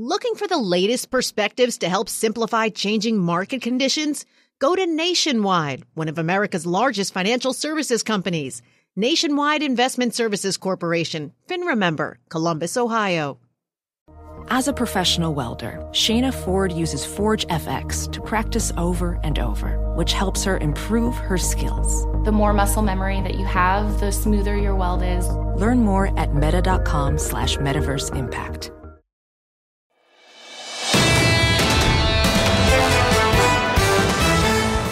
Looking for the latest perspectives to help simplify changing market conditions? Go to Nationwide, one of America's largest financial services companies. Nationwide Investment Services Corporation, FINRA member, Columbus, Ohio. As a professional welder, Shayna Ford uses Forge FX to practice over and over, which helps her improve her skills. The more muscle memory that you have, the smoother your weld is. Learn more at meta.com slash metaverse impact.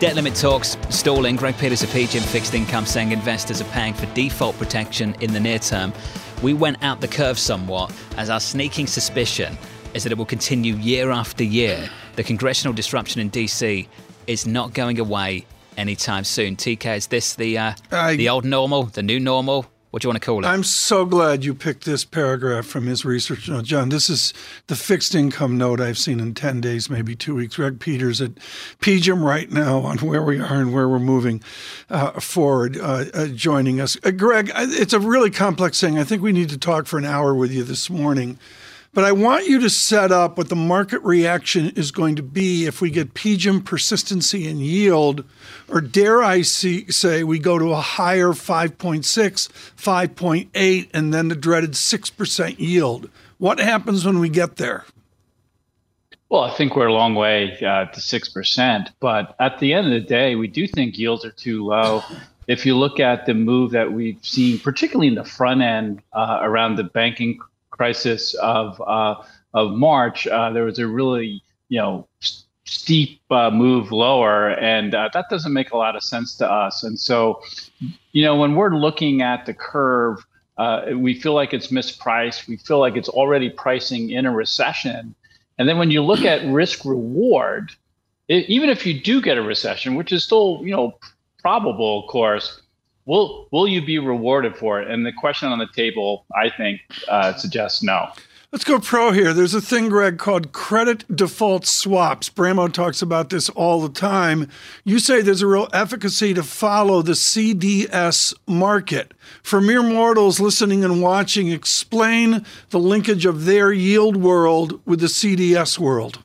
Debt limit talks stalling. Greg Peters of PGIM Fixed Income saying investors are paying for default protection in the near term. We went out the curve somewhat as our sneaking suspicion is that it will continue year after year. The congressional disruption in DC is not going away anytime soon. TK, is this the uh, I- the old normal, the new normal? What do you want to call it? I'm so glad you picked this paragraph from his research note, John. This is the fixed income note I've seen in 10 days, maybe two weeks. Greg Peters at PGIM right now on where we are and where we're moving uh, forward, uh, uh, joining us. Uh, Greg, it's a really complex thing. I think we need to talk for an hour with you this morning. But I want you to set up what the market reaction is going to be if we get PGIM persistency and yield, or dare I see, say we go to a higher 5.6, 5.8, and then the dreaded 6% yield. What happens when we get there? Well, I think we're a long way uh, to six percent, but at the end of the day, we do think yields are too low. If you look at the move that we've seen, particularly in the front end uh, around the banking crisis of uh, of March, uh, there was a really you know s- steep uh, move lower, and that doesn't make a lot of sense to us. And so, you know, when we're looking at the curve, we feel like it's mispriced. We feel like it's already pricing in a recession. And then when you look at risk reward, even if you do get a recession, which is still you know probable, of course, will will you be rewarded for it? And the question on the table, I think, uh, suggests no. Let's go pro here. There's a thing, Greg, called credit default swaps. Bramo talks about this all the time. You say there's a real efficacy to follow the CDS market. For mere mortals listening and watching, explain the linkage of their yield world with the CDS world.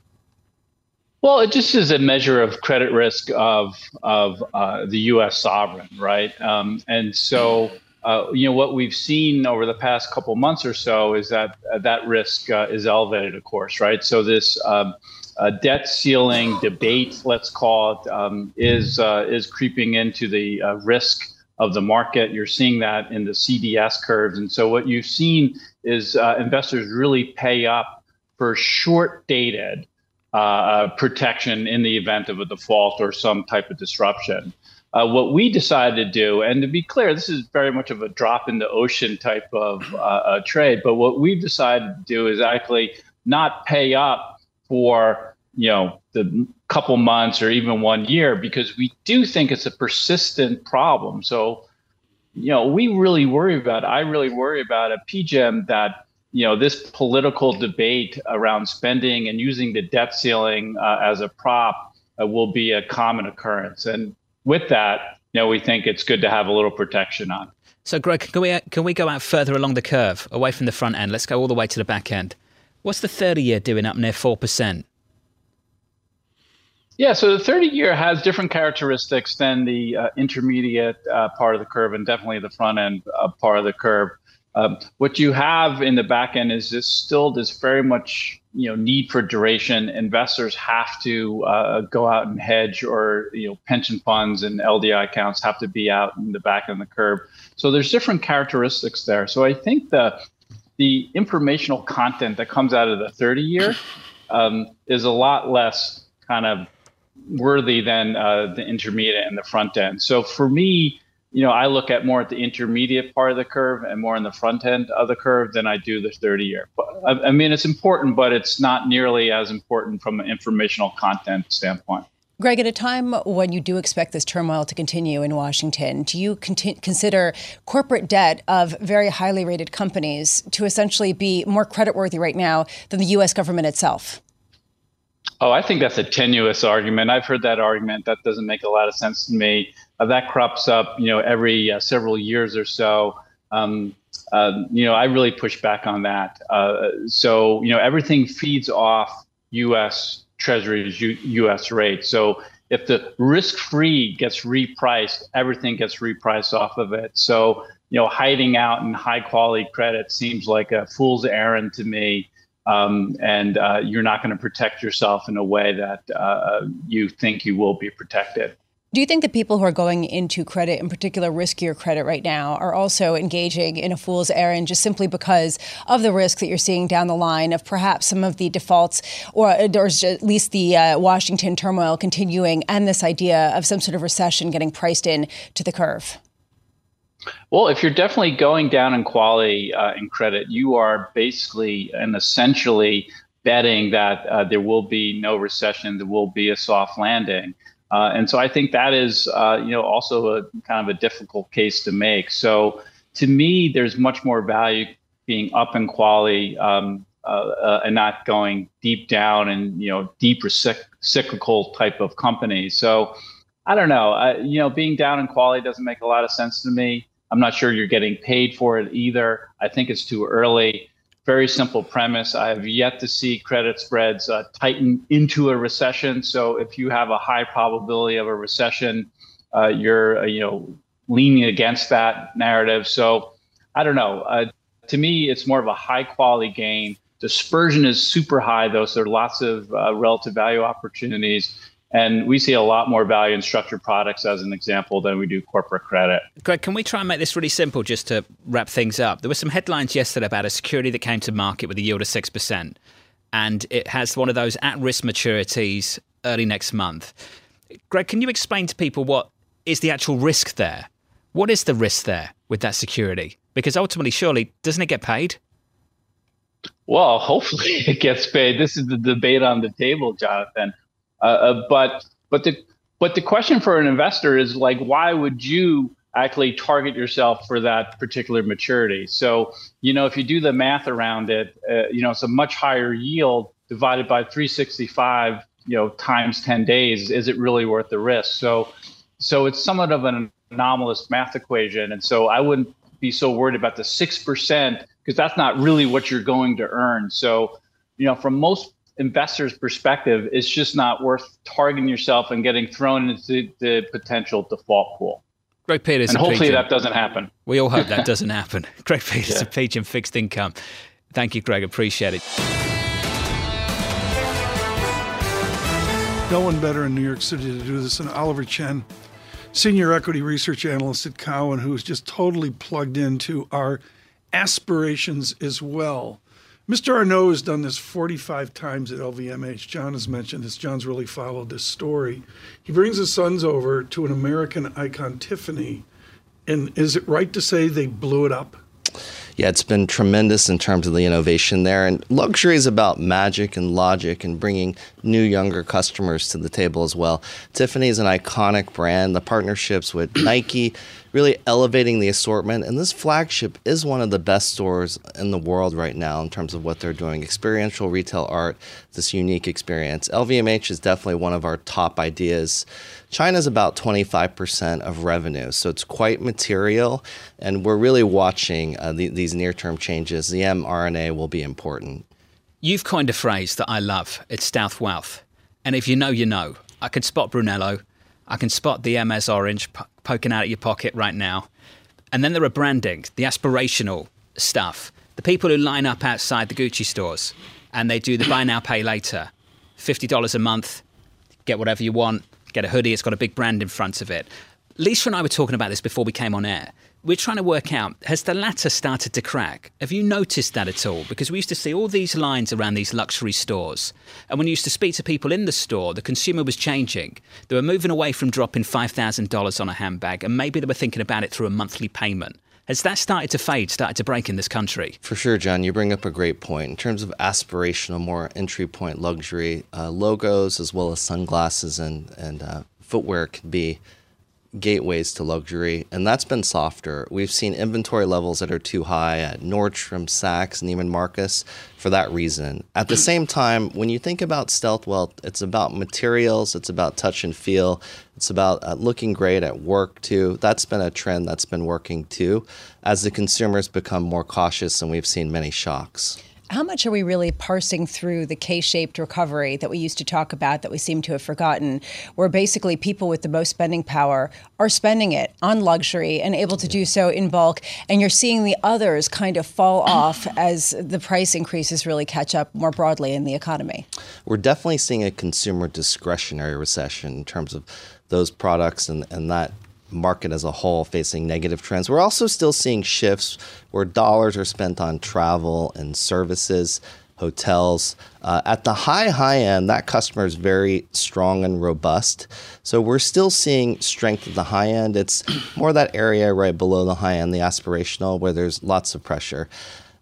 Well, it just is a measure of credit risk of of uh, the U.S. sovereign, right? Um, and so, uh, you know, what we've seen over the past couple months or so is that uh, that risk uh, is elevated, of course, right? So this um, uh, debt ceiling debate, let's call it, um, is uh, is creeping into the risk of the market. You're seeing that in the CDS curves, and so what you've seen is investors really pay up for short-dated uh, protection in the event of a default or some type of disruption. Uh, what we decided to do, and to be clear, this is very much of a drop in the ocean type of uh, uh, trade, but what we've decided to do is actually not pay up for you know the couple months or even one year because we do think it's a persistent problem. So you know we really worry about. I really worry about a PGIM that you know this political debate around spending and using the debt ceiling uh, as a prop uh, will be a common occurrence and with that you know we think it's good to have a little protection on so, Greg, can we can we go out further along the curve, away from the front end? Let's go all the way to the back end. What's the 30 year doing up near 4%? yeah so the 30 year has different characteristics than the uh, intermediate uh, part of the curve and definitely the front end uh, part of the curve um, what you have in the back end is this still this very much you know need for duration. Investors have to uh, go out and hedge, or you know pension funds and LDI accounts have to be out in the back end of the curve. So there's different characteristics there. So I think the the informational content that comes out of the 30 year um, is a lot less kind of worthy than uh, the intermediate and the front end. So for me, you know, I look at more at the intermediate part of the curve and more in the front end of the curve than I do the 30 year. But I, I mean, it's important, but it's not nearly as important from an informational content standpoint. Greg, at a time when you do expect this turmoil to continue in Washington, do you conti- consider corporate debt of very highly rated companies to essentially be more creditworthy right now than the U.S. government itself? Oh, I think that's a tenuous argument. I've heard that argument. That doesn't make a lot of sense to me. Uh, that crops up, you know, every uh, several years or so. Um, uh, you know, I really push back on that. Uh, so, you know, everything feeds off U.S. Treasuries, U- U.S. rates. So, if the risk-free gets repriced, everything gets repriced off of it. So, you know, hiding out in high-quality credit seems like a fool's errand to me. Um, and uh, you're not going to protect yourself in a way that uh, you think you will be protected. Do you think that people who are going into credit, in particular riskier credit right now, are also engaging in a fool's errand just simply because of the risk that you're seeing down the line of perhaps some of the defaults or, or at least the uh, Washington turmoil continuing and this idea of some sort of recession getting priced in to the curve? Well, if you're definitely going down in quality uh, credit, you are basically and essentially betting that uh, there will be no recession, there will be a soft landing. Uh, and so I think that is, uh, you know, also a kind of a difficult case to make. So to me, there's much more value being up in quality um, uh, uh and not going deep down and you know deeper cyclical type of companies. So I don't know. you know, being down in quality doesn't make a lot of sense to me. I'm not sure you're getting paid for it either. I think it's too early very simple premise. I have yet to see credit spreads uh, tighten into a recession. So if you have a high probability of a recession, uh, you're uh, you know leaning against that narrative. So I don't know. Uh, to me, it's more of a high quality game. Dispersion is super high, though, so there are lots of uh, relative value opportunities. And we see a lot more value in structured products, as an example, than we do corporate credit. Greg, can we try and make this really simple just to wrap things up? There were some headlines yesterday about a security that came to market with a yield of 6%, and it has one of those at risk maturities early next month. Greg, can you explain to people what is the actual risk there? What is the risk there with that security? Because ultimately, surely, doesn't it get paid? Well, hopefully it gets paid. This is the debate on the table, Jonathan. Uh, uh, but but the but the question for an investor is like, why would you actually target yourself for that particular maturity? So you know, if you do the math around it, uh, you know, it's a much higher yield divided by 365, you know, times 10 days. Is it really worth the risk? So so it's somewhat of an anomalous math equation, and so I wouldn't be so worried about the six percent because that's not really what you're going to earn. So you know, from most investor's perspective, it's just not worth targeting yourself and getting thrown into the potential default pool. Greg Peters, and hopefully that doesn't happen. We all hope that doesn't happen. Greg Peters, yeah. PGIM Fixed Income. Thank you, Greg. Appreciate it. No one better in New York City to do this than Oliver Chen, senior equity research analyst at Cowen, who's just totally plugged into our aspirations as well. Mr. Arnault has done this 45 times at LVMH. John has mentioned this. John's really followed this story. He brings his sons over to an American icon, Tiffany. And is it right to say they blew it up? Yeah, it's been tremendous in terms of the innovation there. And luxury is about magic and logic and bringing new, younger customers to the table as well. Tiffany is an iconic brand. The partnerships with Nike really elevating the assortment. And this flagship is one of the best stores in the world right now in terms of what they're doing experiential retail art, this unique experience. LVMH is definitely one of our top ideas. China's about 25% of revenue, so it's quite material. And we're really watching uh, the, these near term changes. The mRNA will be important. You've coined a phrase that I love it's stealth wealth. And if you know, you know. I can spot Brunello. I can spot the Hermès Orange poking out of your pocket right now. And then there are branding, the aspirational stuff. The people who line up outside the Gucci stores and they do the buy now, pay later. $50 a month, get whatever you want, get a hoodie, it's got a big brand in front of it. Lisa and I were talking about this before we came on air we're trying to work out has the latter started to crack? Have you noticed that at all? Because we used to see all these lines around these luxury stores. And when you used to speak to people in the store, the consumer was changing. They were moving away from dropping $5,000 on a handbag, and maybe they were thinking about it through a monthly payment. Has that started to fade, started to break in this country? For sure, John. You bring up a great point. In terms of aspirational, more entry point luxury, uh, logos as well as sunglasses and, and uh, footwear can be gateways to luxury, and that's been softer. We've seen inventory levels that are too high at Nordstrom, Saks, Neiman Marcus for that reason. At the same time, when you think about stealth wealth, it's about materials, it's about touch and feel, it's about uh, looking great at work too. That's been a trend that's been working too as the consumers become more cautious and we've seen many shocks how much are we really parsing through the K-shaped recovery that we used to talk about that we seem to have forgotten, where basically people with the most spending power are spending it on luxury and able to do so in bulk, and you're seeing the others kind of fall off as the price increases really catch up more broadly in the economy? We're definitely seeing a consumer discretionary recession in terms of those products and, and that market as a whole facing negative trends. We're also still seeing shifts where dollars are spent on travel and services, hotels. Uh, at the high, high end, that customer is very strong and robust. So we're still seeing strength at the high end. It's more that area right below the high end, the aspirational, where there's lots of pressure.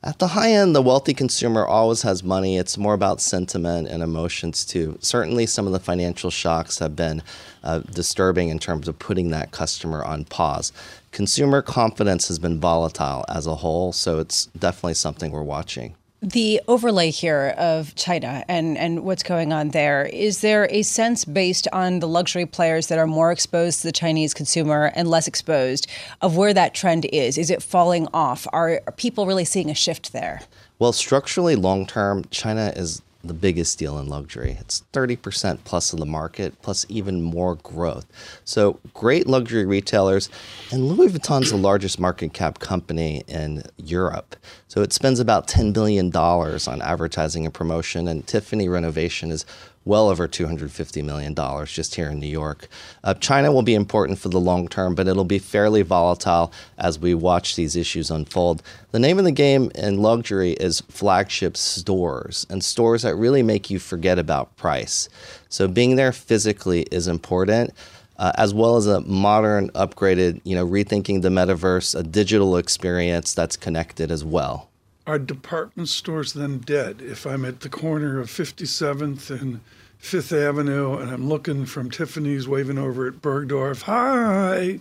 At the high end, the wealthy consumer always has money. It's more about sentiment and emotions, too. Certainly, some of the financial shocks have been uh, disturbing in terms of putting that customer on pause. Consumer confidence has been volatile as a whole, so it's definitely something we're watching the overlay here of China and, and what's going on there, is there a sense based on the luxury players that are more exposed to the Chinese consumer and less exposed of where that trend is? Is it falling off? Are, are people really seeing a shift there? Well, structurally, long term, China is the biggest deal in luxury. It's 30% plus of the market, plus even more growth. So, great luxury retailers. And Louis Vuitton's the largest market cap company in Europe. So, it spends about $10 billion on advertising and promotion. And Tiffany Renovation is well over $250 million just here in New York. Uh, China will be important for the long term, but it'll be fairly volatile as we watch these issues unfold. The name of the game in luxury is flagship stores and stores that really make you forget about price. So being there physically is important. Uh, as well as a modern, upgraded, you know, rethinking the metaverse, a digital experience that's connected as well are department stores then dead? If I'm at the corner of 57th and Fifth Avenue and I'm looking from Tiffany's waving over at Bergdorf, hi,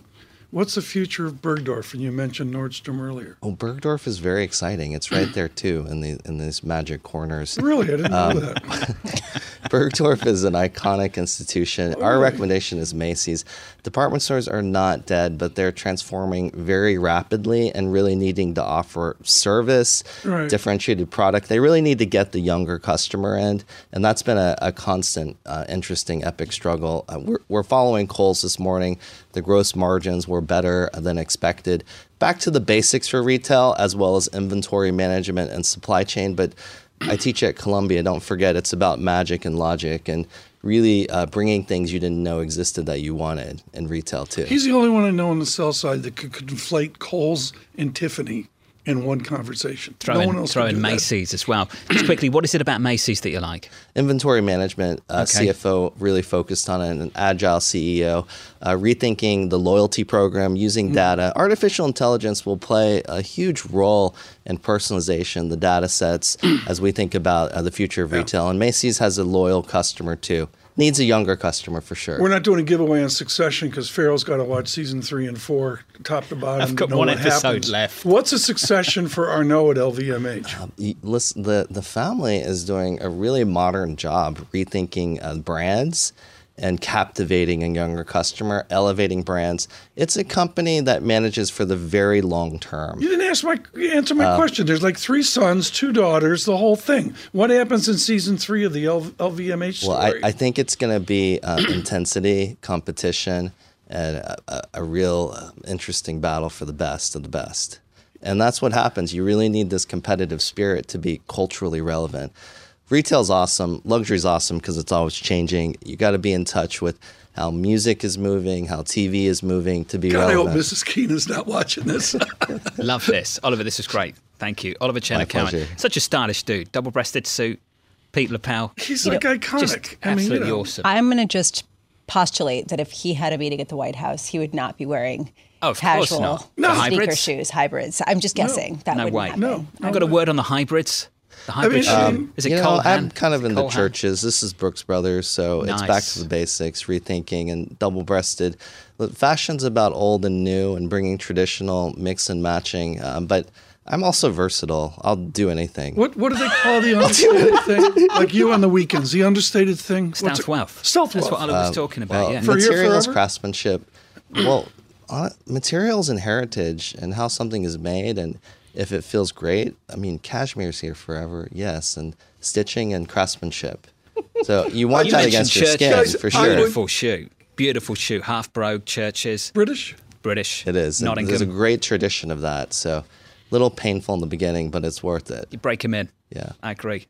What's the future of Bergdorf? And you mentioned Nordstrom earlier. Oh, Bergdorf is very exciting. It's right there too in the in these magic corners. Really, I didn't um, know that. Bergdorf is an iconic institution. Our recommendation is Macy's. Department stores are not dead, but they're transforming very rapidly and really needing to offer service, right. differentiated product. They really need to get the younger customer in, and that's been a, a constant, uh, interesting, epic struggle. Uh, we're, we're following Kohl's this morning. The gross margins were better than expected. Back to the basics for retail, as well as inventory management and supply chain. But I teach at Columbia. Don't forget, it's about magic and logic and really uh, bringing things you didn't know existed that you wanted in retail too. He's the only one I know on the sell side that could conflate Kohl's and Tiffany in one conversation. Throw no in, throw in Macy's that. as well. Just quickly, what is it about Macy's that you like? Inventory management. Uh, okay. CFO really focused on it, an agile CEO, uh, rethinking the loyalty program, using mm data. Artificial intelligence will play a huge role in personalization, the data sets, as we think about uh, the future of retail. And Macy's has a loyal customer too needs a younger customer for sure. We're not doing a giveaway on Succession because Ferro's got to watch season three and four, top to bottom. I've got one episode happens. left. What's a Succession for Arnault at LVMH? Um, listen, the the family is doing a really modern job rethinking uh, brands and captivating a younger customer, elevating brands. It's a company that manages for the very long term. You didn't ask my answer my uh, question. There's like three sons, two daughters, the whole thing. What happens in season three of the L- LVMH story? Well, I, I think it's going to be uh, intensity, competition, and a, a real uh, interesting battle for the best of the best. And that's what happens. You really need this competitive spirit to be culturally relevant retail's awesome, luxury's awesome because it's always changing. You got to be in touch with how music is moving, how TV is moving to be God, relevant. I hope Mrs. Keenan's not watching this. Love this. Oliver, this is great. Thank you. Oliver Chen Such a stylish dude. Double breasted suit, peak lapel. He's you like know, iconic. Just I mean, absolutely you know. awesome. I'm going to just postulate that if he had a meeting at the White House, he would not be wearing Oh, of casual course not. sneaker hybrids? shoes, hybrids. I'm just guessing that no wouldn't way. happen. No. I've got a word on the hybrids. The hybrid mean, um, Is it you know, Cole I'm Haan? kind of in the Cole Haan? Church's. This is Brooks Brothers, so it's back to the basics, rethinking and double-breasted. Fashion's about old and new and bringing traditional mix and matching, um, but I'm also versatile. I'll do anything. What what do they call the understated thing? Like you on the weekends, the understated thing. Stealth it- wealth. Stealth That's what I was talking about. Well, yeah. For- materials craftsmanship. Well, uh, materials and heritage and how something is made and if it feels great. I mean, cashmere's here forever, yes, and stitching and craftsmanship. So you want you that mentioned against your skin Church's. for sure. Beautiful shoe. Beautiful shoe. Half brogue Church's. British. British. It is. Nottingham. There's a great tradition of that. So, little painful in the beginning, but it's worth it. you break them in. Yeah. I agree.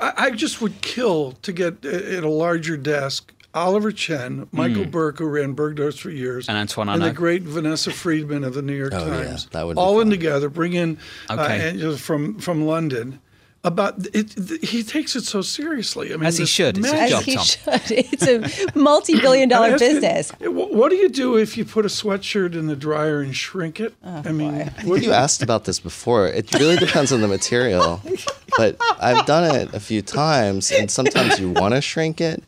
I, I just would kill to get at a larger desk. Oliver Chen, Michael Burke, who ran Bergdorf's for years. And Antoine and the great Vanessa Friedman of the New York Oh, yeah. Times. That would be all in together. Bring in uh, Okay. and just from from London. About it, he takes it so seriously. I mean, As he should. It's his magic- job. As he Tom. should. It's a multi-billion dollar business. Wh- What do you do if you put a sweatshirt in the dryer and shrink it? Oh, I mean, I what you asked about this before. It really depends on the material, but I've done it a few times, and sometimes you want to shrink it,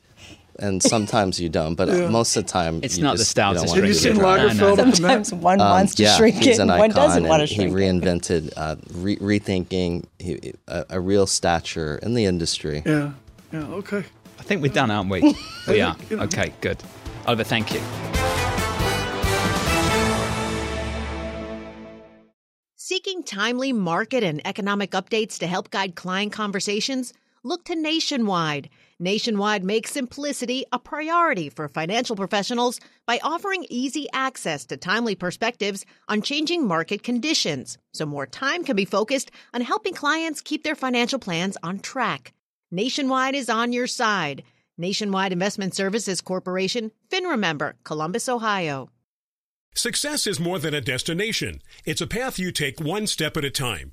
and sometimes you don't. But uh most of the time, It's you not the just, style you to don't have you to seen do it. No, no. Lagerfeld at the Met? Sometimes one wants to yeah, shrink it, an one doesn't want to and shrink he reinvented, uh, re- rethinking he, a, a real stature in the industry. Yeah, yeah, okay. I think we're done, aren't we? we are. you know. Okay, good. Oliver, thank you. Seeking timely market and economic updates to help guide client conversations? Look to Nationwide. Nationwide makes simplicity a priority for financial professionals by offering easy access to timely perspectives on changing market conditions, so more time can be focused on helping clients keep their financial plans on track. Nationwide is on your side. Nationwide Investment Services Corporation, FINRA member, Columbus, Ohio. Success is more than a destination. It's a path you take one step at a time.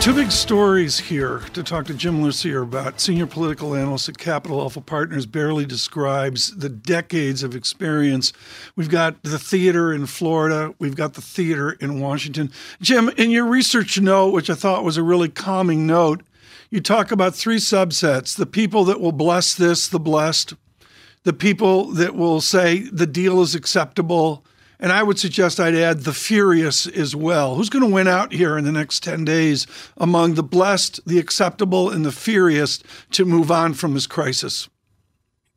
Two big stories here to talk to Jim Lucier about. Senior political analyst at Capital Alpha Partners barely describes the decades of experience. We've got the theater in Florida, we've got the theater in Washington. Jim, in your research note, which I thought was a really calming note, you talk about three subsets the people that will bless this, the blessed, the people that will say the deal is acceptable. And I would suggest I'd add the furious as well. Who's going to win out here in the next 10 days among the blessed, the acceptable, and the furious to move on from this crisis?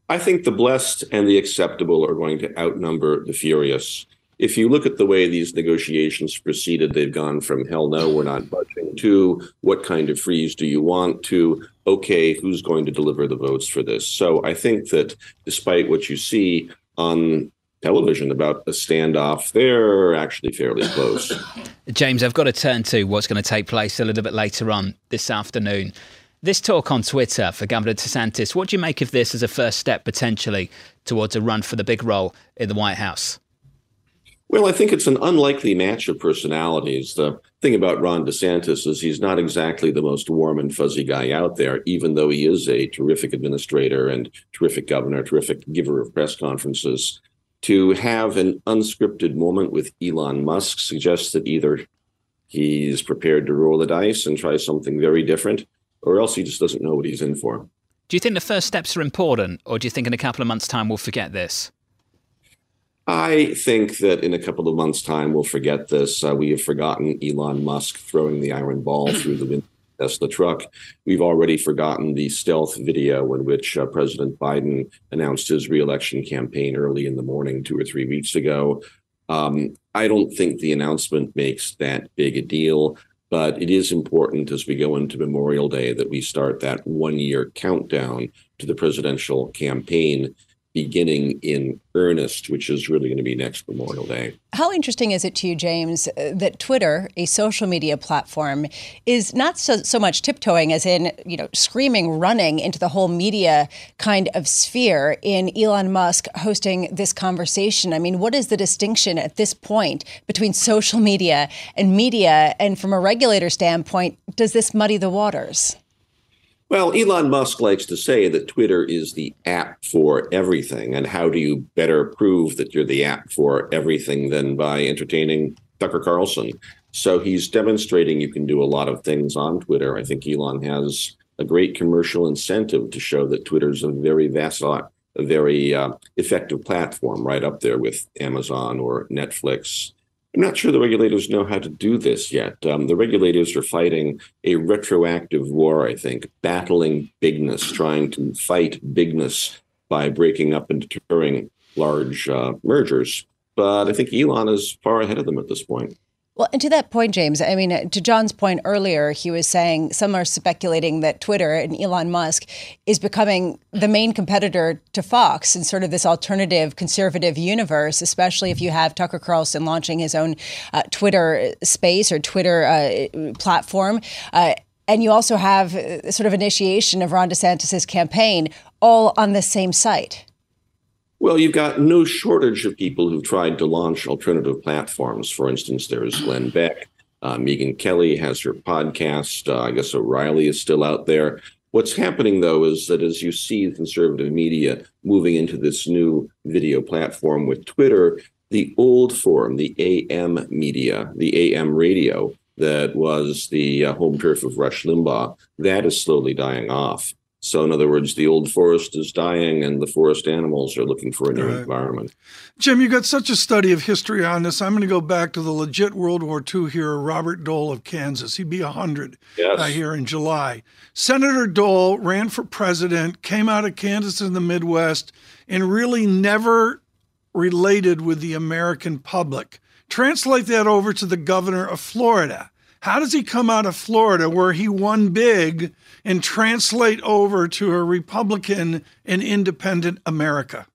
I think the blessed and the acceptable are going to outnumber the furious. If you look at the way these negotiations proceeded, they've gone from hell no, we're not budging to what kind of freeze do you want to okay, who's going to deliver the votes for this? So I think that despite what you see on television about a standoff, they're actually fairly close. James, I've got to turn to what's going to take place a little bit later on this afternoon. This talk on Twitter for Governor DeSantis, what do you make of this as a first step potentially towards a run for the big role in the White House? Well, I think it's an unlikely match of personalities. The thing about Ron DeSantis is he's not exactly the most warm and fuzzy guy out there, even though he is a terrific administrator and terrific governor, terrific giver of press conferences. To have an unscripted moment with Elon Musk suggests that either he's prepared to roll the dice and try something very different, or else he just doesn't know what he's in for. Do you think the first steps are important, or do you think in a couple of months' time we'll forget this? I think that in a couple of months' time we'll forget this. Uh, we have forgotten Elon Musk throwing the iron ball through the window Tesla truck. We've already forgotten the stealth video in which uh, President Biden announced his reelection campaign early in the morning two or three weeks ago. Um, I don't think the announcement makes that big a deal, but it is important as we go into Memorial Day that we start that one year countdown to the presidential campaign beginning in earnest, which is really going to be next Memorial Day. How interesting is it to you, James, uh, that Twitter, a social media platform, is not so, so much tiptoeing as in, you know, screaming, running into the whole media kind of sphere in Elon Musk hosting this conversation? I mean, what is the distinction at this point between social media and media? And from a regulator standpoint, does this muddy the waters? Well, Elon Musk likes to say that Twitter is the app for everything. And how do you better prove that you're the app for everything than by entertaining Tucker Carlson? So he's demonstrating you can do a lot of things on Twitter. I think Elon has a great commercial incentive to show that Twitter's a very vast, a very uh, effective platform, right up there with Amazon or Netflix I'm not sure the regulators know how to do this yet. Um, the regulators are fighting a retroactive war, I think, battling bigness, trying to fight bigness by breaking up and deterring large uh, mergers. But I think Elon is far ahead of them at this point. Well, and to that point, James, I mean, to John's point earlier, he was saying some are speculating that Twitter and Elon Musk is becoming the main competitor to Fox in sort of this alternative conservative universe, especially if you have Tucker Carlson launching his own uh, Twitter space or Twitter uh, platform. Uh, and you also have uh, sort of initiation of Ron DeSantis' campaign all on the same site. Well, you've got no shortage of people who've tried to launch alternative platforms. For instance, there's Glenn Beck. Uh, Megyn Kelly has her podcast. Uh, I guess O'Reilly is still out there. What's happening, though, is that as you see conservative media moving into this new video platform with Twitter, the old form, the AM media, the AM radio that was the uh, home turf of Rush Limbaugh, that is slowly dying off. So, in other words, the old forest is dying and the forest animals are looking for a new right. environment. Jim, you got such a study of history on this. I'm going to go back to the legit World War II hero, Robert Dole of Kansas. He'd be 100 yes. uh, here in July. Senator Dole ran for president, came out of Kansas in the Midwest, and really never related with the American public. Translate that over to the governor of Florida. How does he come out of Florida, where he won big, and translate over to a Republican and independent America?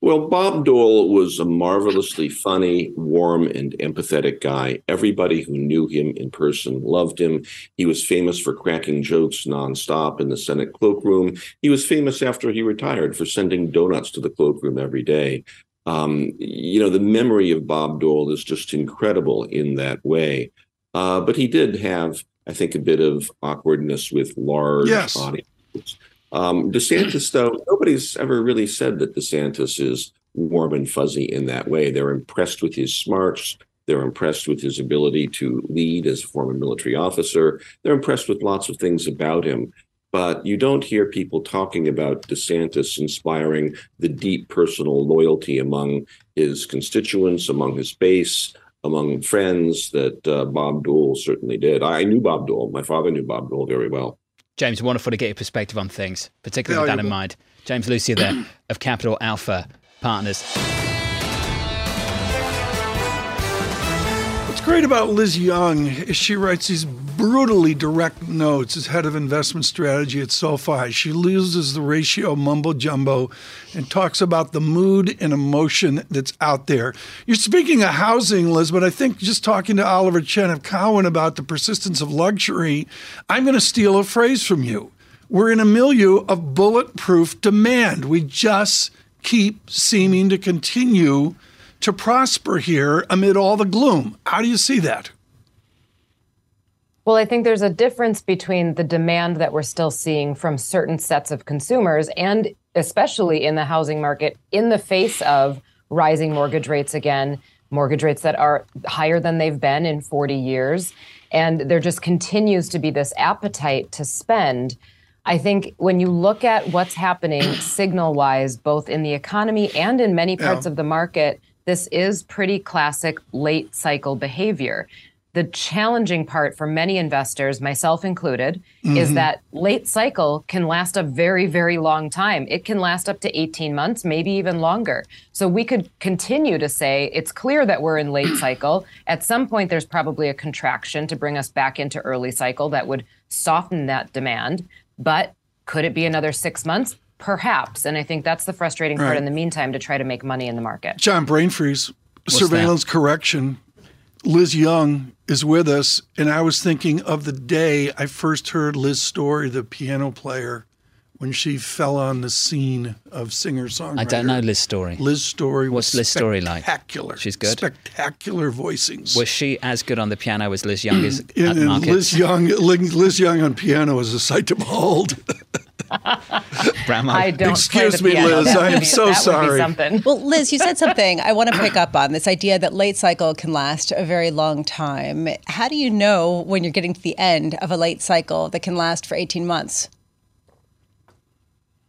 Well, Bob Dole was a marvelously funny, warm, and empathetic guy. Everybody who knew him in person loved him. He was famous for cracking jokes nonstop in the Senate cloakroom. He was famous after he retired for sending donuts to the cloakroom every day. Um, you know, the memory of Bob Dole is just incredible in that way. Uh, but he did have, I think, a bit of awkwardness with large yes. audiences. Um, DeSantis, though, nobody's ever really said that DeSantis is warm and fuzzy in that way. They're impressed with his smarts. They're impressed with his ability to lead as a former military officer. They're impressed with lots of things about him. But you don't hear people talking about DeSantis inspiring the deep personal loyalty among his constituents, among his base, among friends that uh, Bob Dole certainly did. I knew Bob Dole. My father knew Bob Dole very well. James, wonderful to get your perspective on things, particularly yeah, with that in mind. James Lucier there of Capital Alpha Partners. Great about Liz Young is she writes these brutally direct notes as head of investment strategy at SoFi. She loses the ratio mumbo jumbo and talks about the mood and emotion that's out there. You're speaking of housing, Liz, but I think just talking to Oliver Chen of Cowen about the persistence of luxury, I'm going to steal a phrase from you. We're in a milieu of bulletproof demand. We just keep seeming to continue to prosper here amid all the gloom. How do you see that? Well, I think there's a difference between the demand that we're still seeing from certain sets of consumers and especially in the housing market in the face of rising mortgage rates again, mortgage rates that are higher than they've been in 40 years. And there just continues to be this appetite to spend. I think when you look at what's happening signal wise, both in the economy and in many parts yeah. of the market, this is pretty classic late cycle behavior. The challenging part for many investors, myself included, mm-hmm. is that late cycle can last a very, very long time. It can last up to 18 months, maybe even longer. So we could continue to say it's clear that we're in late cycle. At some point, there's probably a contraction to bring us back into early cycle that would soften that demand. But could it be another six months? Perhaps. And I think that's the frustrating part in the meantime to try to make money in the market. John brain freeze, surveillance that? correction. Liz Young is with us. And I was thinking of the day I first heard Liz Story, the piano player, when she fell on the scene of singer songwriter. I don't know Liz Story. Liz Story. What's Liz Story like? Spectacular. She's good. Spectacular voicings. Was she as good on the piano as Liz Young is at Liz Young, Liz Young on piano is a sight to behold. I don't. Excuse me, piano. Liz. I am so sorry. Well, Liz, you said something I want to pick up on this idea that late cycle can last a very long time. How do you know when you're getting to the end of a late cycle that can last for 18 months?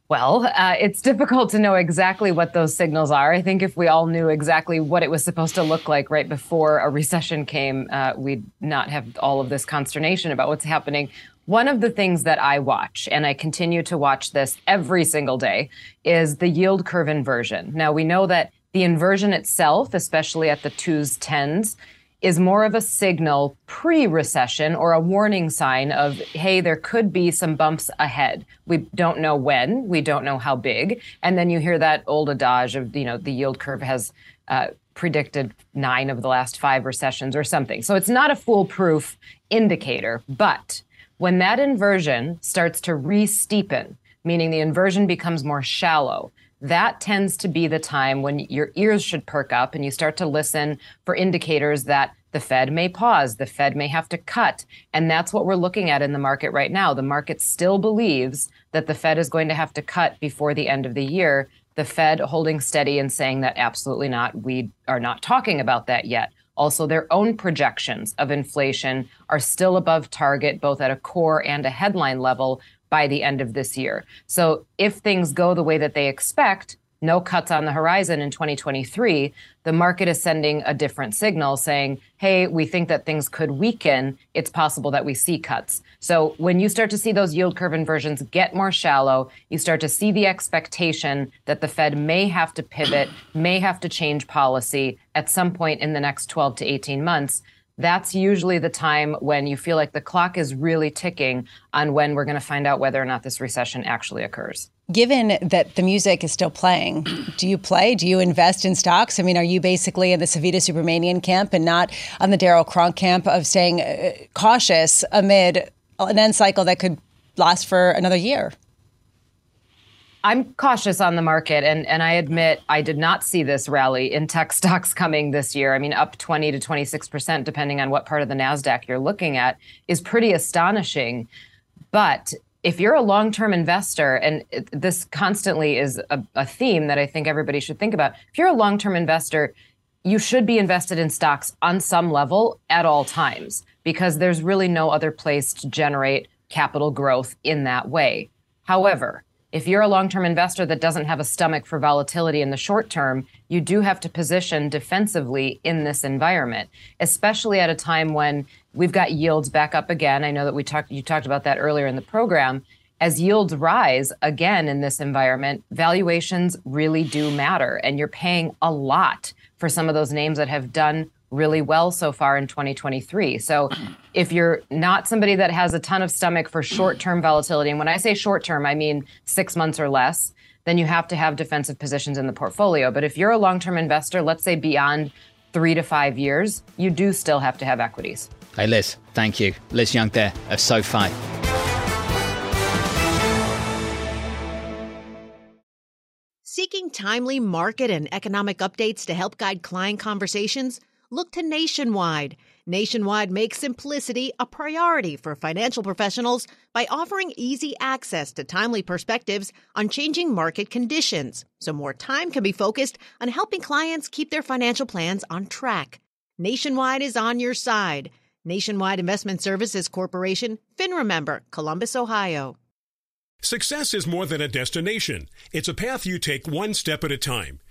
Well, uh, it's difficult to know exactly what those signals are. I think if we all knew exactly what it was supposed to look like right before a recession came, uh, we'd not have all of this consternation about what's happening. One of the things that I watch, and I continue to watch this every single day, is the yield curve inversion. Now, we know that the inversion itself, especially at the twos, tens, is more of a signal pre recession or a warning sign of, hey, there could be some bumps ahead. We don't know when, we don't know how big. And then you hear that old adage of, you know, the yield curve has uh, predicted nine of the last five recessions or something. So it's not a foolproof indicator. But when that inversion starts to re steepen, meaning the inversion becomes more shallow, that tends to be the time when your ears should perk up and you start to listen for indicators that the Fed may pause, the Fed may have to cut. And that's what we're looking at in the market right now. The market still believes that the Fed is going to have to cut before the end of the year. The Fed holding steady and saying that absolutely not. We are not talking about that yet. Also, their own projections of inflation are still above target, both at a core and a headline level, by the end of this year. So if things go the way that they expect, no cuts on the horizon in 2023, the market is sending a different signal saying, hey, we think that things could weaken. It's possible that we see cuts. So when you start to see those yield curve inversions get more shallow, you start to see the expectation that the Fed may have to pivot, may have to change policy at some point in the next 12 to 18 months that's usually the time when you feel like the clock is really ticking on when we're going to find out whether or not this recession actually occurs. Given that the music is still playing, do you play? Do you invest in stocks? I mean, are you basically in the Savita Subramanian camp and not on the Darrell Cronk camp of staying uh, cautious amid an end cycle that could last for another year? I'm cautious on the market, and, and I admit I did not see this rally in tech stocks coming this year. I mean, up 20 to 26%, depending on what part of the NASDAQ you're looking at, is pretty astonishing. But if you're a long term investor, and this constantly is a, a theme that I think everybody should think about, if you're a long term investor, you should be invested in stocks on some level at all times because there's really no other place to generate capital growth in that way. However, if you're a long term investor that doesn't have a stomach for volatility in the short term, you do have to position defensively in this environment, especially at a time when we've got yields back up again. I know that we talked you talked about that earlier in the program. As yields rise again in this environment, valuations really do matter and you're paying a lot for some of those names that have done really well so far in 2023. So if you're not somebody that has a ton of stomach for short-term volatility, and when I say short-term, I mean 6 months or less, then you have to have defensive positions in the portfolio. But if you're a long-term investor, let's say beyond 3 to 5 years, you do still have to have equities. Hey Liz, thank you. Liz Young there of SoFi. Seeking timely market and economic updates to help guide client conversations? Look to Nationwide. Nationwide makes simplicity a priority for financial professionals by offering easy access to timely perspectives on changing market conditions, so more time can be focused on helping clients keep their financial plans on track. Nationwide is on your side. Nationwide Investment Services Corporation, FINRA member, Columbus, Ohio. Success is more than a destination. It's a path you take one step at a time.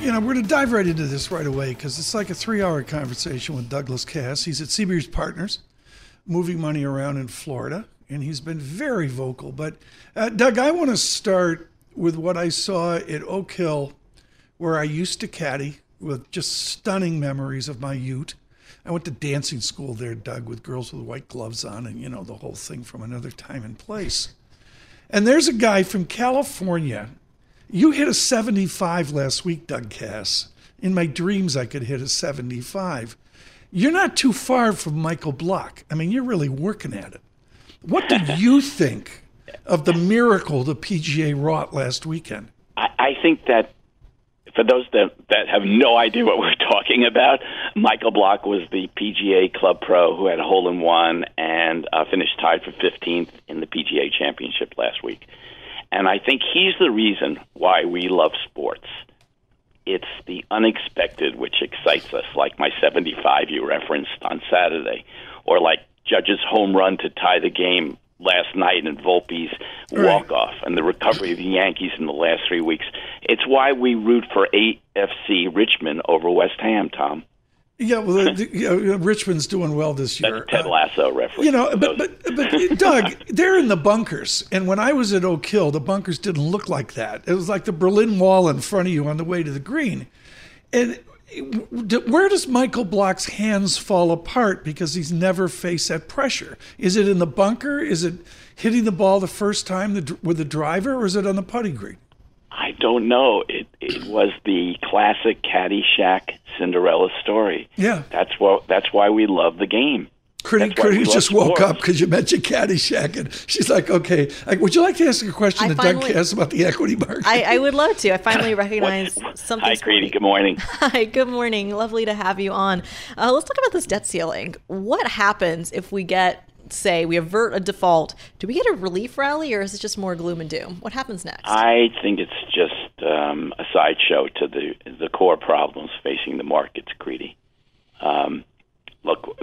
You know, we're going to dive right into this right away because it's like a three hour conversation with Douglas Kass. He's at Seabreeze Partners, moving money around in Florida, and he's been very vocal. But, uh, Doug, I want to start with what I saw at Oak Hill, where I used to caddy with just stunning memories of my ute. I went to dancing school there, Doug, with girls with white gloves on, and, you know, the whole thing from another time and place. And there's a guy from California you hit a 75 last week, Doug Kass. In my dreams, I could hit a 75. You're not too far from Michael Block. I mean, you're really working at it. What did you think of the miracle the PGA wrought last weekend? I, I think that for those that, that have no idea what we're talking about, Michael Block was the PGA Club Pro who had a hole in one and uh, finished tied for 15th in the PGA Championship last week. And I think he's the reason why we love sports. It's the unexpected which excites us, like my 75 you referenced on Saturday, or like Judge's home run to tie the game last night and Volpe's walk off and the recovery of the Yankees in the last three weeks. It's why we root for AFC Richmond over West Ham, Tom. Yeah, well, the, you know, Richmond's doing well this year. Ted uh, Lasso reference. You know, but, but but Doug, they're in the bunkers, and when I was at Oak Hill, the bunkers didn't look like that. It was like the Berlin Wall in front of you on the way to the green, and where does Michael Block's hands fall apart because he's never faced that pressure? Is it in the bunker? Is it hitting the ball the first time with the driver, or is it on the putting green? I don't know. It it was the classic Caddyshack Cinderella story. Yeah, that's what. That's why we love the game. Kriti, Kriti just woke up because you mentioned Caddyshack, and she's like, "Okay, would you like to ask a question I to finally, Doug Kass about the equity market?" I, I would love to. I finally recognize something. Hi, Kriti. Good morning. Hi. Good morning. Lovely to have you on. Uh, let's talk about this debt ceiling. What happens if we get say we avert a default, do we get a relief rally or is it just more gloom and doom? What happens next? I think it's just um, a sideshow to the the core problems facing the markets, Kriti. Um, look,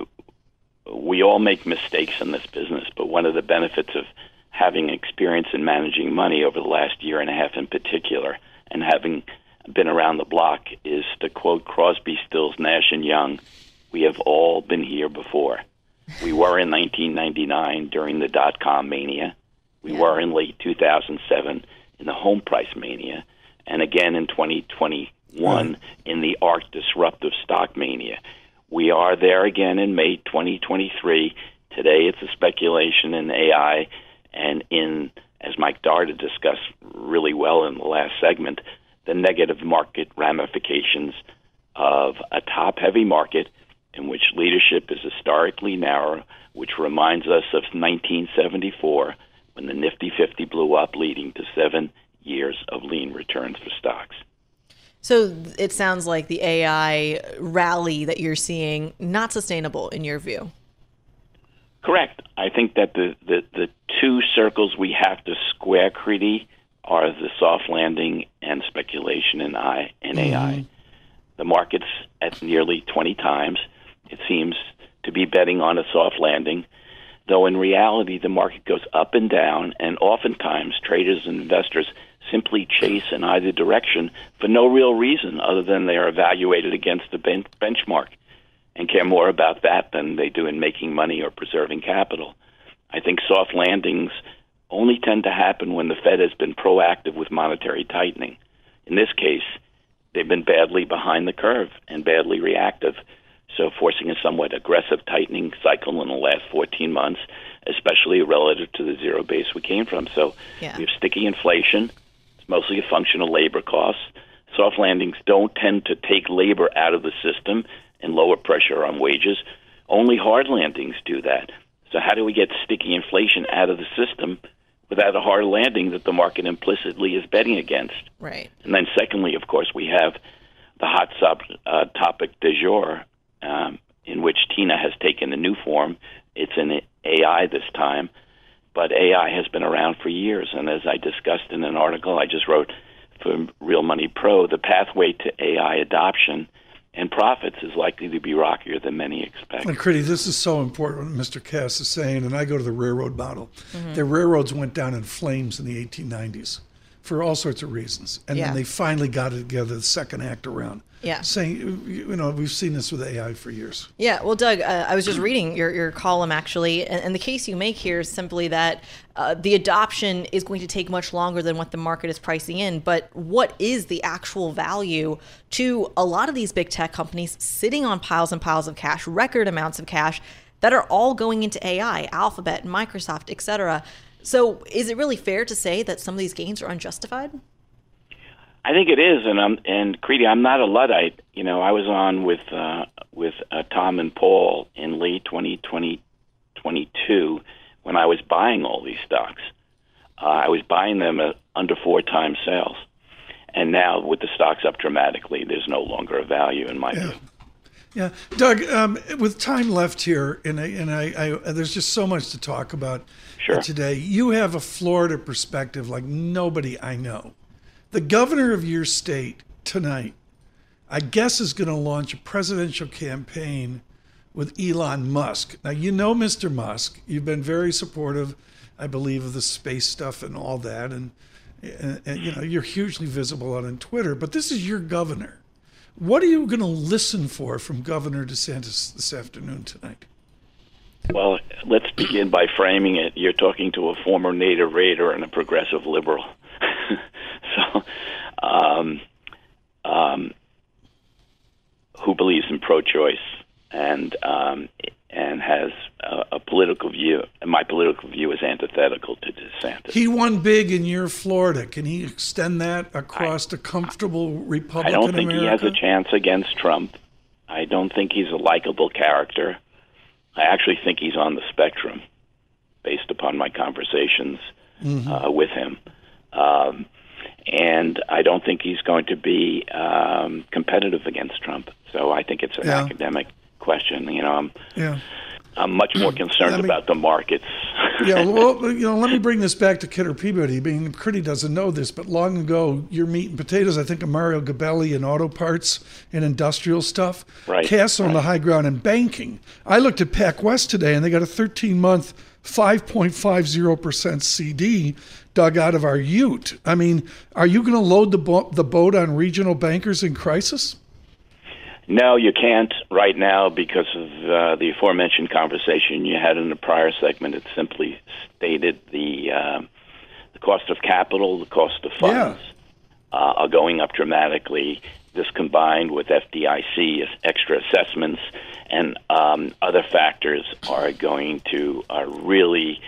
we all make mistakes in this business, but one of the benefits of having experience in managing money over the last year and a half in particular, and having been around the block, is to quote Crosby, Stills, Nash, and Young, we have all been here before. We were in 1999 during the dot com mania. We yeah. were in late 2007 in the home price mania, and again in 2021 right. in the ARK disruptive stock mania. We are there again in May 2023. Today it's a speculation in AI and in, as Mike Darda discussed really well in the last segment, the negative market ramifications of a top heavy market in which leadership is historically narrow, which reminds us of 1974 when the Nifty 50 blew up, leading to seven years of lean returns for stocks. So it sounds like the AI rally that you're seeing not sustainable in your view. Correct. I think that the, the, the two circles we have to square, Kriti, are the soft landing and speculation in I and mm-hmm. AI. The market's at nearly 20 times. It seems to be betting on a soft landing, though in reality the market goes up and down, and oftentimes traders and investors simply chase in either direction for no real reason other than they are evaluated against the ben- benchmark and care more about that than they do in making money or preserving capital. I think soft landings only tend to happen when the Fed has been proactive with monetary tightening. In this case, they've been badly behind the curve and badly reactive, so forcing a somewhat aggressive tightening cycle in the last 14 months, especially relative to the zero base we came from. So Yeah. we have sticky inflation. Mostly a function of labor costs. Soft landings don't tend to take labor out of the system and lower pressure on wages. Only hard landings do that. So how do we get sticky inflation out of the system without a hard landing that the market implicitly is betting against? Right. And then, secondly, of course, we have the hot sub, uh, topic du jour, um, in which Tina has taken a new form. It's an AI this time, but AI has been around for years. And as I discussed in an article I just wrote for Real Money Pro, the pathway to AI adoption and profits is likely to be rockier than many expect. And Kriti, this is so important what Mr. Kass is saying, and I go to the railroad model. Mm-hmm. The railroads went down in flames in the 1890s for all sorts of reasons. And Yeah. then they finally got it together the second act around. Yeah. Saying, you know, we've seen this with AI for years. Yeah, well, Doug, uh, I was just reading your, your column actually, and, and the case you make here is simply that uh, the adoption is going to take much longer than what the market is pricing in. But what is the actual value to a lot of these big tech companies sitting on piles and piles of cash, record amounts of cash that are all going into AI, Alphabet, Microsoft, et cetera? So, is it really fair to say that some of these gains are unjustified? I think it is, and I'm and Kriti, I'm not a luddite. You know, I was on with uh, with uh, Tom and Paul in late 2020, 22 when I was buying all these stocks. Uh, I was buying them at under four times sales, and now with the stocks up dramatically, there's no longer a value in my view. Yeah, Doug. Um, with time left here, and I, and I, I, there's just so much to talk about Sure. today. You have a Florida perspective like nobody I know. The governor of your state tonight, I guess, is going to launch a presidential campaign with Elon Musk. Now you know Mr. Musk. You've been very supportive, I believe, of the space stuff and all that, and, and, and you know you're hugely visible on Twitter. But this is your governor. What are you going to listen for from Governor DeSantis this afternoon tonight? Well, let's begin by framing it. You're talking to a former Nader raider and a progressive liberal. so, um, um, who believes in pro-choice and um, and has a, a political view. And my political view is antithetical to DeSantis. He won big in your Florida. Can he extend that across a comfortable Republican? I don't think America? he has a chance against Trump. I don't think he's a likable character. I actually think he's on the spectrum, based upon my conversations Mm-hmm. uh, with him. Um, and I don't think he's going to be um, competitive against Trump. So I think it's an Yeah. academic question. You know, I'm yeah. I'm much more mm. concerned I mean- about the markets. yeah, well, you know, let me bring this back to Kidder Peabody. I mean, Kriti doesn't know this, but long ago, your meat and potatoes, I think, of Mario Gabelli and auto parts and industrial stuff. Right, Kass on the high ground in banking. I looked at PacWest today, and they got a 13 month, 5.50% CD dug out of our Ute. I mean, are you going to load the, bo- the boat on regional bankers in crisis? No, you can't right now because of uh, the aforementioned conversation you had in the prior segment. It simply stated the uh, the cost of capital, the cost of funds uh, are going up dramatically. This combined with FDIC extra assessments and um, other factors are going to uh, really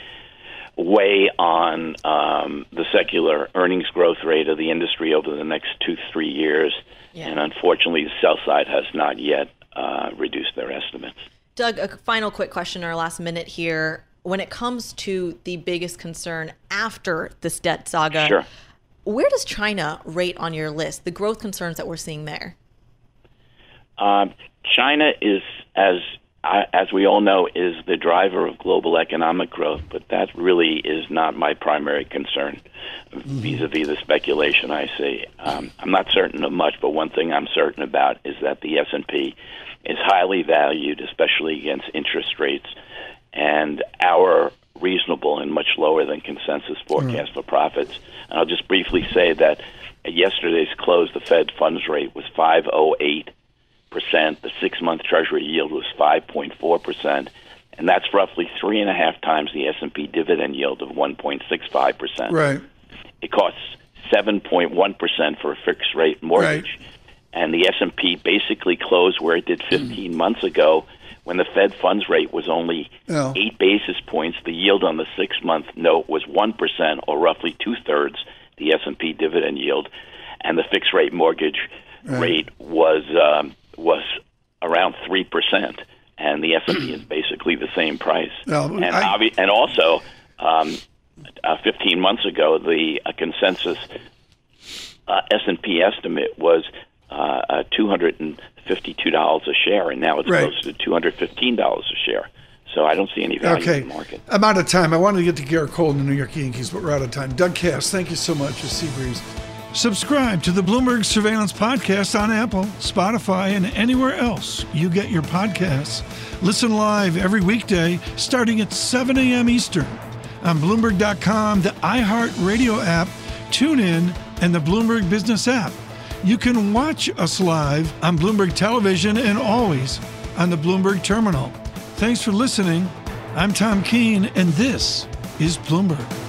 weigh on um, the secular earnings growth rate of the industry over the next two, three years. And unfortunately, the sell side has not yet uh, reduced their estimates. Doug, a final quick question our last minute here. When it comes to the biggest concern after this debt saga, Sure. where does China rate on your list? The growth concerns that we're seeing there. Um, China is, as as we all know, is the driver of global economic growth, but that really is not my primary concern vis-a-vis the speculation I see. Um, I'm not certain of much, but one thing I'm certain about is that the S&P is highly valued, especially against interest rates, and our reasonable and much lower than consensus forecast for profits. And I'll just briefly say that at yesterday's close, the Fed funds rate was 508 percent. The six-month Treasury yield was 5.4 percent, and that's roughly three and a half times the S&P dividend yield of 1.65 percent. Right. It costs 7.1 percent for a fixed rate mortgage, Right. and the S&P basically closed where it did 15 months ago. When the Fed funds rate was only eight basis points, the yield on the six-month note was one percent, or roughly two-thirds the S&P dividend yield, and the fixed rate mortgage Right. rate was um, was around three percent, and the S and P is basically the same price. Well, and I- obvi- and also, um, uh, 15 months ago, the uh, consensus uh, S and P estimate was uh, uh, 252 dollars a share, and now it's Right. close to 215 dollars a share. So I don't see any value Okay. in the market. I'm out of time. I wanted to get to Gerrit Cole and the New York Yankees, but we're out of time. Doug Kass, thank you so much for Seabreeze. Subscribe to the Bloomberg Surveillance Podcast on Apple, Spotify, and anywhere else you get your podcasts. Listen live every weekday starting at 7 a.m. Eastern on Bloomberg.com, the iHeartRadio app, TuneIn, and the Bloomberg Business app. You can watch us live on Bloomberg Television and always on the Bloomberg Terminal. Thanks for listening. I'm Tom Keene, and this is Bloomberg.